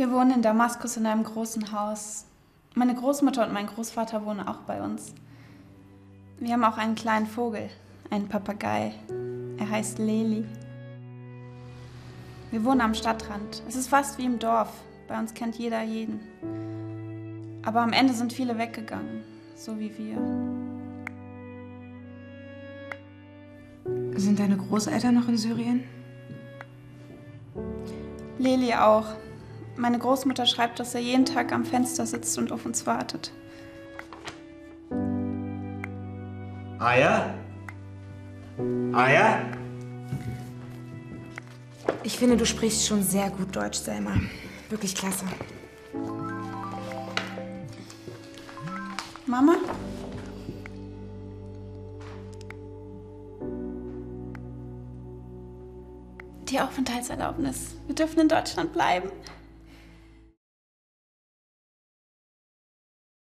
Wir wohnen in Damaskus in einem großen Haus. Meine Großmutter und mein Großvater wohnen auch bei uns. Wir haben auch einen kleinen Vogel, einen Papagei. Er heißt Leli. Wir wohnen am Stadtrand. Es ist fast wie im Dorf. Bei uns kennt jeder jeden. Aber am Ende sind viele weggegangen, so wie wir. Sind deine Großeltern noch in Syrien? Leli auch. Meine Großmutter schreibt, dass er jeden Tag am Fenster sitzt und auf uns wartet. Aya? Aya? Ich finde, du sprichst schon sehr gut Deutsch, Selma. Wirklich klasse. Mama? Die Aufenthaltserlaubnis. Wir dürfen in Deutschland bleiben.